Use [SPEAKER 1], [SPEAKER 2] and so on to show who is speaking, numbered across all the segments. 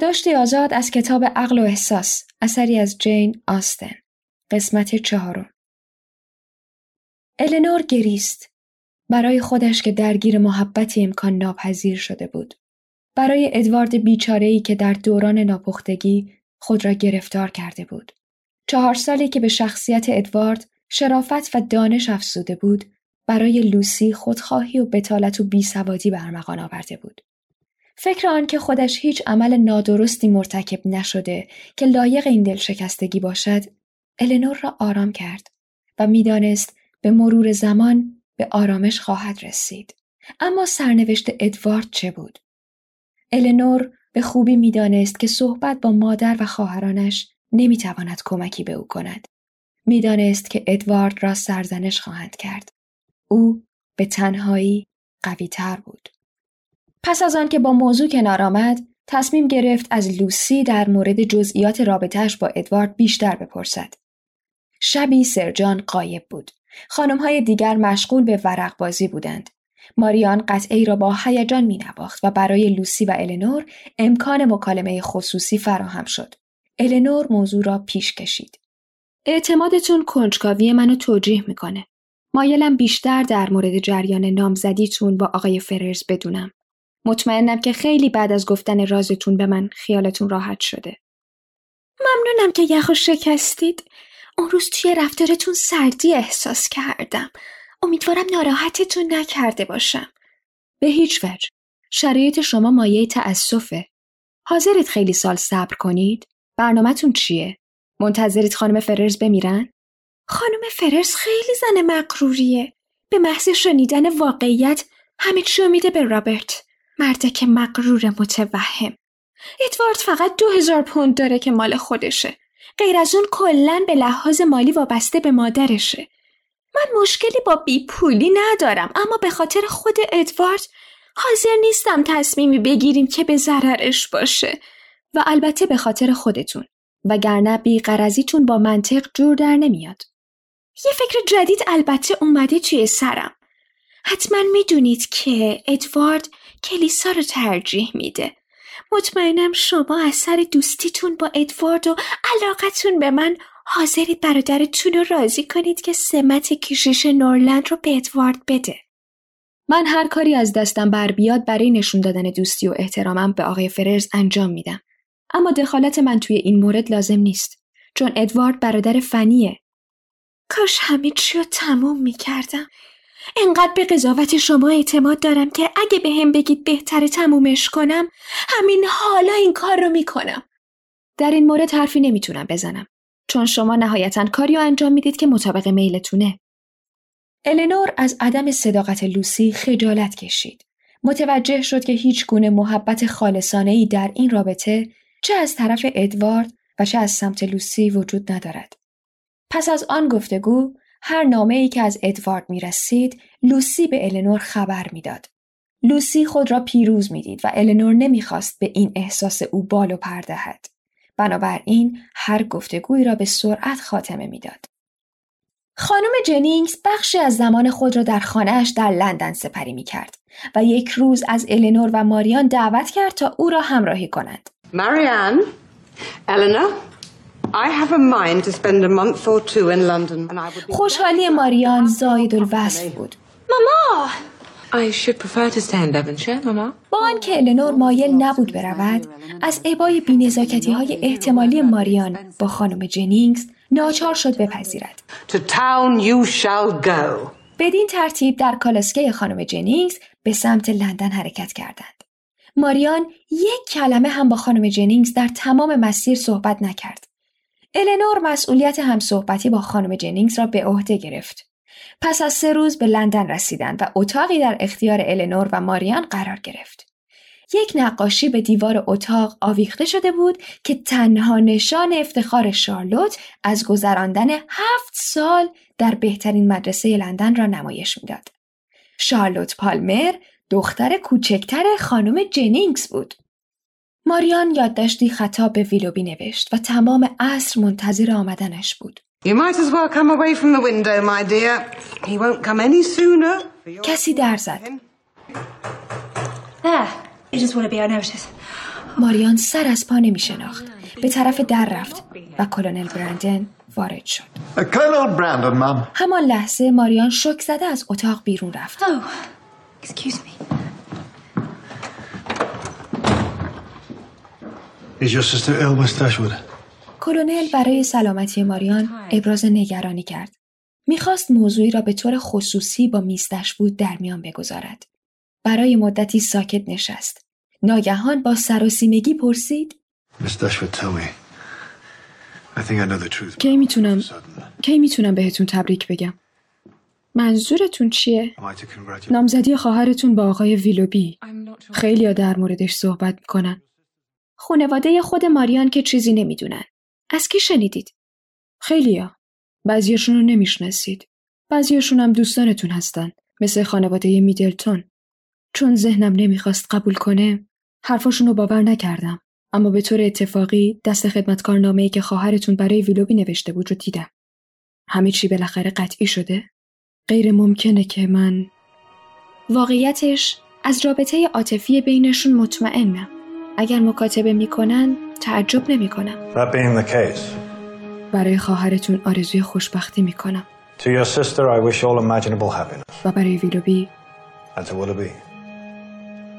[SPEAKER 1] برداشتی آزاد از کتاب عقل و احساس اثری از جین آستن. قسمت چهارم. النور گریست برای خودش که درگیر محبتی امکان ناپذیر شده بود. برای ادوارد بیچاره‌ای که در دوران ناپختگی خود را گرفتار کرده بود. چهار سالی که به شخصیت ادوارد شرافت و دانش افزوده بود برای لوسی خودخواهی و بتالت و بیسوادی برمغان آورده بود. فکر آن که خودش هیچ عمل نادرستی مرتکب نشده که لایق این دلشکستگی باشد النور را آرام کرد و می‌دانست به مرور زمان به آرامش خواهد رسید. اما سرنوشت ادوارد چه بود؟ النور به خوبی می‌دانست که صحبت با مادر و خواهرانش نمی‌تواند کمکی به او کند. می‌دانست که ادوارد را سرزنش خواهند کرد. او به تنهایی قوی تر بود. پس از آن که با موضوع کنار آمد تصمیم گرفت از لوسی در مورد جزئیات رابطهش با ادوارد بیشتر بپرسد شبی سرجان قایب بود های دیگر مشغول به ورق بازی بودند ماریان قطعی را با هیجان می نواخت و برای لوسی و النور امکان مکالمه خصوصی فراهم شد. النور موضوع را پیش کشید. اعتمادتون کنجکاوی منو توجیه می‌کنه. مایلم بیشتر در مورد جریان نامزدیتون با آقای فررز بدونم. مطمئنم که خیلی بعد از گفتن رازتون به من خیالتون راحت شده.
[SPEAKER 2] ممنونم که یخو شکستید. اون روز توی رفتارتون سردی احساس کردم. امیدوارم ناراحتتون نکرده باشم.
[SPEAKER 1] به هیچ وجه. شرایط شما مایه تأسفه. حاضرید خیلی سال صبر کنید؟ برنامهتون چیه؟ منتظرید خانم فررز بمیرن؟
[SPEAKER 2] خانم فررز خیلی زن مقروریه. به محض شنیدن واقعیت همه چی میده به رابرت. که مقرور متوهم. ادوارد فقط دو هزار پوند داره که مال خودشه. غیر از اون کلا به لحاظ مالی وابسته به مادرشه. من مشکلی با بیپولی ندارم اما به خاطر خود ادوارد حاضر نیستم تصمیمی بگیریم که به ضررش باشه.
[SPEAKER 1] و البته به خاطر خودتون وگرنه بیقرزیتون با منطق جور در نمیاد.
[SPEAKER 2] یه فکر جدید البته اومده توی سرم. حتما می‌دونید که ادوارد کلیسا رو ترجیح میده. مطمئنم شما از سر دوستیتون با ادوارد و علاقتون به من حاضرید برادرتون رو راضی کنید که سمت کشیش نورلند رو به ادوارد بده.
[SPEAKER 1] من هر کاری از دستم بر بیاد برای نشون دادن دوستی و احترامم به آقای فررز انجام میدم. اما دخالت من توی این مورد لازم نیست چون ادوارد برادر فنیه.
[SPEAKER 2] کاش همه چی رو تموم می‌کردم. انقدر به قضاوت شما اعتماد دارم که اگه به هم بگید بهتره تمومش کنم همین حالا این کار رو می‌کنم.
[SPEAKER 1] در این مورد حرفی نمی‌تونم بزنم چون شما نهایتا کاری رو انجام می‌دید که مطابق میلتونه. النور از عدم صداقت لوسی خجالت کشید. متوجه شد که هیچ گونه محبت خالصانه ای در این رابطه چه از طرف ادوارد و چه از سمت لوسی وجود ندارد. پس از آن گفتگو هر نامه ای که از ادوارد می رسید لوسی به النور خبر می‌داد. لوسی خود را پیروز می‌دید و النور نمی‌خواست به این احساس او بالو پردهد. بنابراین هر گفتگویی را به سرعت خاتمه می‌داد. خانم جنینگز بخشی از زمان خود را در خانهاش در لندن سپری می کرد و یک روز از النور و ماریان دعوت کرد تا او را همراهی کنند.
[SPEAKER 3] ماریان، النور،
[SPEAKER 1] خوشحالی ماریان زاید الوصف بود.
[SPEAKER 2] ماما
[SPEAKER 4] I should prefer to stay in Devonshire, Mama.
[SPEAKER 1] با آنکه النور مایل نبود برود از عبای بینزاکتی های احتمالی ماریان با خانم جنینگز ناچار شد بپذیرد
[SPEAKER 5] To town you shall go.
[SPEAKER 1] بدین ترتیب در کالسکه خانم جنینگز به سمت لندن حرکت کردند. ماریان یک کلمه هم با خانم جنینگز در تمام مسیر صحبت نکرد. النور مسئولیت همصحبتی با خانم جنینگز را به عهده گرفت. پس از سه روز به لندن رسیدند و اتاقی در اختیار النور و ماریان قرار گرفت. یک نقاشی به دیوار اتاق آویخته شده بود که تنها نشان افتخار شارلوت از گذراندن هفت سال در بهترین مدرسه لندن را نمایش می‌داد. شارلوت پالمر دختر کوچکتر خانم جنینگز بود. ماریان یادداشتی خطاب به ویلوبی نوشت و تمام عصر منتظر آمدنش بود.
[SPEAKER 5] You might as well come away from the window, my dear. He won't come any sooner.
[SPEAKER 1] کسی در زد.
[SPEAKER 2] Unnoticed.
[SPEAKER 1] ماریان سر از پا نمی شناخت. به طرف در رفت و کلونل برندن وارد شد.
[SPEAKER 6] Uh, Colonel Brandon, ma'am.
[SPEAKER 1] همان لحظه ماریان شک زده از اتاق بیرون رفت.
[SPEAKER 2] Oh, excuse me.
[SPEAKER 6] Is your sister ill, Miss Dashwood?
[SPEAKER 1] کلونل برای سلامتی ماریان ابراز نگرانی کرد. می‌خواست موضوعی را به طور خصوصی با میستش بود در میان بگذارد. برای مدتی ساکت نشست. ناگهان با سراسیمگی پرسید
[SPEAKER 6] Miss Dashwood, tell me. I think I know the truth.
[SPEAKER 7] کی می‌تونم. کی می‌تونم بهتون تبریک بگم منظورتون چیه نامزدی خواهرتون با آقای ویلوبی خیلیا در موردش صحبت می‌کنن
[SPEAKER 2] خانواده خود ماریان که چیزی نمی‌دونن. از کی شنیدید؟
[SPEAKER 7] خیلیا بعضیاشون رو نمی‌شناسید بعضیاشون هم دوستانتون هستن مثل خانواده میدلتون چون ذهنم نمی‌خواست قبول کنه حرفاشون رو باور نکردم اما به طور اتفاقی دست خدمتکارنامه‌ای که خواهرتون برای ویلوبی نوشته بود رو دیدم همه چی بالاخره قطعی شده غیر ممکنه که من
[SPEAKER 2] واقعیتش از رابطه عاطفی بینشون مطمئنم. اگر مکاتبه می‌کنن تعجب نمی‌کنم.
[SPEAKER 8] That being the case,
[SPEAKER 7] برای خواهرتون آرزوی خوشبختی می‌کنم
[SPEAKER 8] to your sister I wish all imaginable happiness,
[SPEAKER 7] و برای ویلوبی
[SPEAKER 8] and to Willoughby,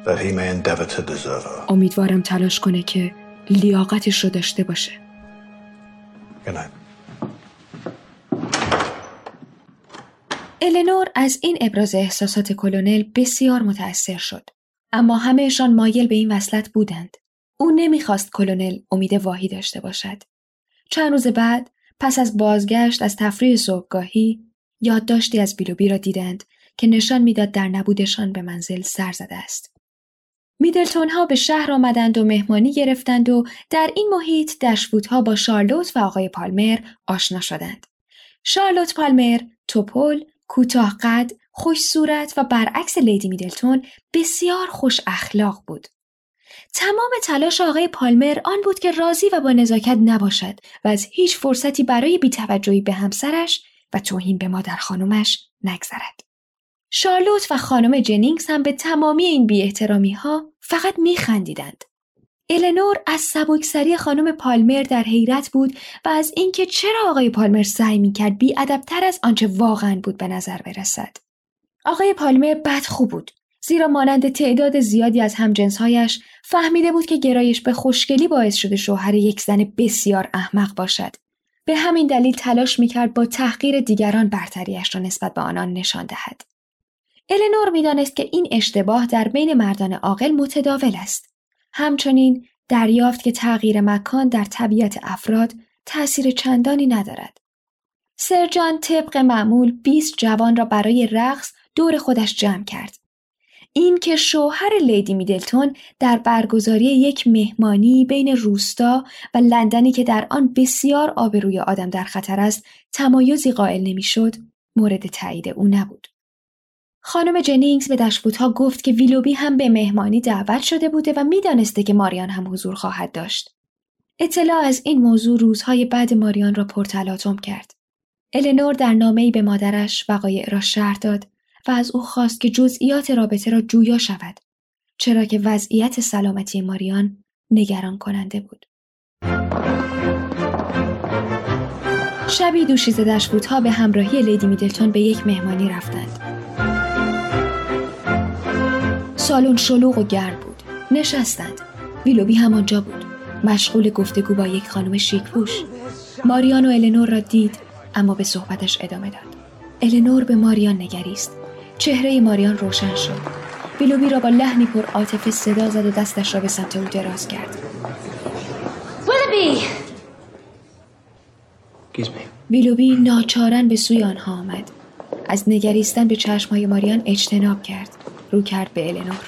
[SPEAKER 8] that he may endeavour to deserve her.
[SPEAKER 7] امیدوارم تلاش کنه که لیاقتش رو داشته باشه
[SPEAKER 8] Good night.
[SPEAKER 1] النور از این ابراز احساسات کلونل بسیار متأثر شد. اما همهشان مایل به این وصلت بودند. او نمی‌خواست کلونل امید واهی داشته باشد. چند روز بعد پس از بازگشت از تفریح صبحگاهی یادداشتی از بیلوبی را دیدند که نشان می‌داد در نبودشان به منزل سر زده است. میدلتون ها به شهر آمدند و مهمانی گرفتند و در این محیط دشوودها با شارلوت و آقای پالمر آشنا شدند. شارلوت پالمر، توپل، کوتاه قد، خوش صورت و برعکس لیدی میدلتون بسیار خوش اخلاق بود. تمام تلاش آقای پالمر آن بود که راضی و با نزاکت نباشد و از هیچ فرصتی برای بیتوجهی به همسرش و توهین به مادر خانومش نگذرد. شارلوت و خانم جنینگز هم به تمامی این بی احترامی ها فقط می خندیدند. النور از سبکسری خانم پالمر در حیرت بود و از اینکه چرا آقای پالمر سعی می کرد بی ادبتر از آنچه واقعا بود به نظر برسد. آقای پالمر بدخو بود زیرا مانند تعداد زیادی از همجنسهایش فهمیده بود که گرایش به خوشگلی باعث شده شوهر یک زن بسیار احمق باشد. به همین دلیل تلاش می‌کرد با تحقیر دیگران برتریش را نسبت به آنان نشان دهد. النور می‌دانست که این اشتباه در بین مردان عاقل متداول است. همچنین دریافت که تغییر مکان در طبیعت افراد تأثیر چندانی ندارد. سرجان طبق معمول 20 جوان را برای رقص دور خودش جمع کرد. این که شوهر لیدی میدلتون در برگزاری یک مهمانی بین روستا و لندنی که در آن بسیار آبروی آدم در خطر است تمایزی قائل نمی‌شد مورد تایید او نبود. خانم جنینگز به دشبوتها گفت که ویلوبی هم به مهمانی دعوت شده بوده و می‌دانسته که ماریان هم حضور خواهد داشت. اطلاع از این موضوع روزهای بعد ماریان را پرتلاطم کرد. النور در نامه‌ای به مادرش وقایع را شرح داد و از او خواست که جزئیات رابطه را جویا شود چرا که وضعیت سلامتی ماریان نگران کننده بود. شبی دوشیزه دشبوتها به همراهی لیدی میدلتون به یک مهمانی رفتند. سالن شلوغ و گرم بود. نشستند. ویلوبی همانجا بود. مشغول گفتگو با یک خانم شیکپوش ماریان و النور را دید اما به صحبتش ادامه داد. النور به ماریان نگریست. چهره ماریان روشن شد. ویلوبی را با لحنی پر عاطفه صدا زد و دستش را به سمت او دراز کرد.
[SPEAKER 9] ویلوبی
[SPEAKER 1] ویلوبی ناچاراً به سوی آنها آمد. از نگریستن به چشمهای ماریان اجتناب کرد. رو کرد به النور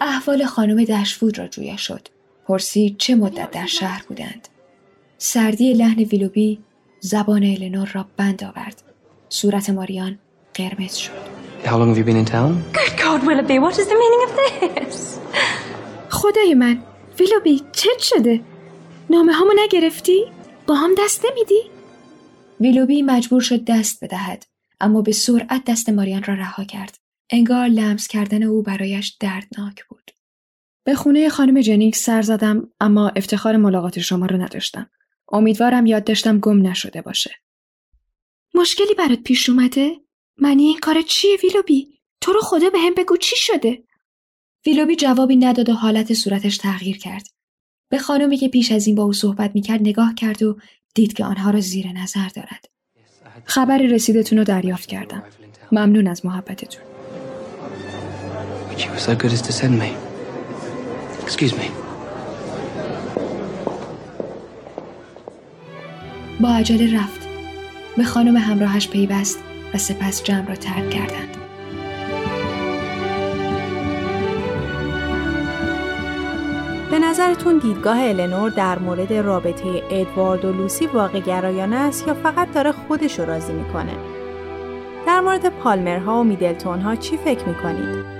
[SPEAKER 1] احوال خانم دشفود را جویا شد. پرسید چه مدت در شهر بودند. سردی لحن ویلوبی زبان النور را بند آورد صورت ماریان قرمز شد
[SPEAKER 9] How long have you been in town? Good God, Willoughby, what is the meaning of this?
[SPEAKER 2] خدای من ویلوبی چه شده؟ نامه همو نگرفتی؟ با هم دست نمیدی؟
[SPEAKER 1] ویلوبی مجبور شد دست بدهد اما به سرعت دست ماریان را رها کرد انگار لمس کردن او برایش دردناک بود
[SPEAKER 7] به خونه خانم جنینگز سر زدم اما افتخار ملاقات شما رو نداشتم امیدوارم یاد داشتم گم نشده باشه
[SPEAKER 2] مشکلی برات پیش اومده؟ معنی این کار چیه ویلوبی؟ تو رو خدا به هم بگو چی شده؟
[SPEAKER 1] ویلوبی جوابی نداد و حالت صورتش تغییر کرد. به خانمی که پیش از این با او صحبت می‌کرد نگاه کرد و دید که آنها را زیر نظر دارد.
[SPEAKER 7] خبری رسیدتون رو دریافت کردم. ممنون از محبتتون.
[SPEAKER 1] با عجله رفت. به خانم همراهش پیوست و سپس جمع را ترک کردند.
[SPEAKER 10] به نظرتون دیدگاه النور در مورد رابطه ادوارد و لوسی واقع گرایانه است یا فقط داره خودش رو راضی می‌کنه؟ در مورد پالمرها و میدلتون ها چی فکر می‌کنید؟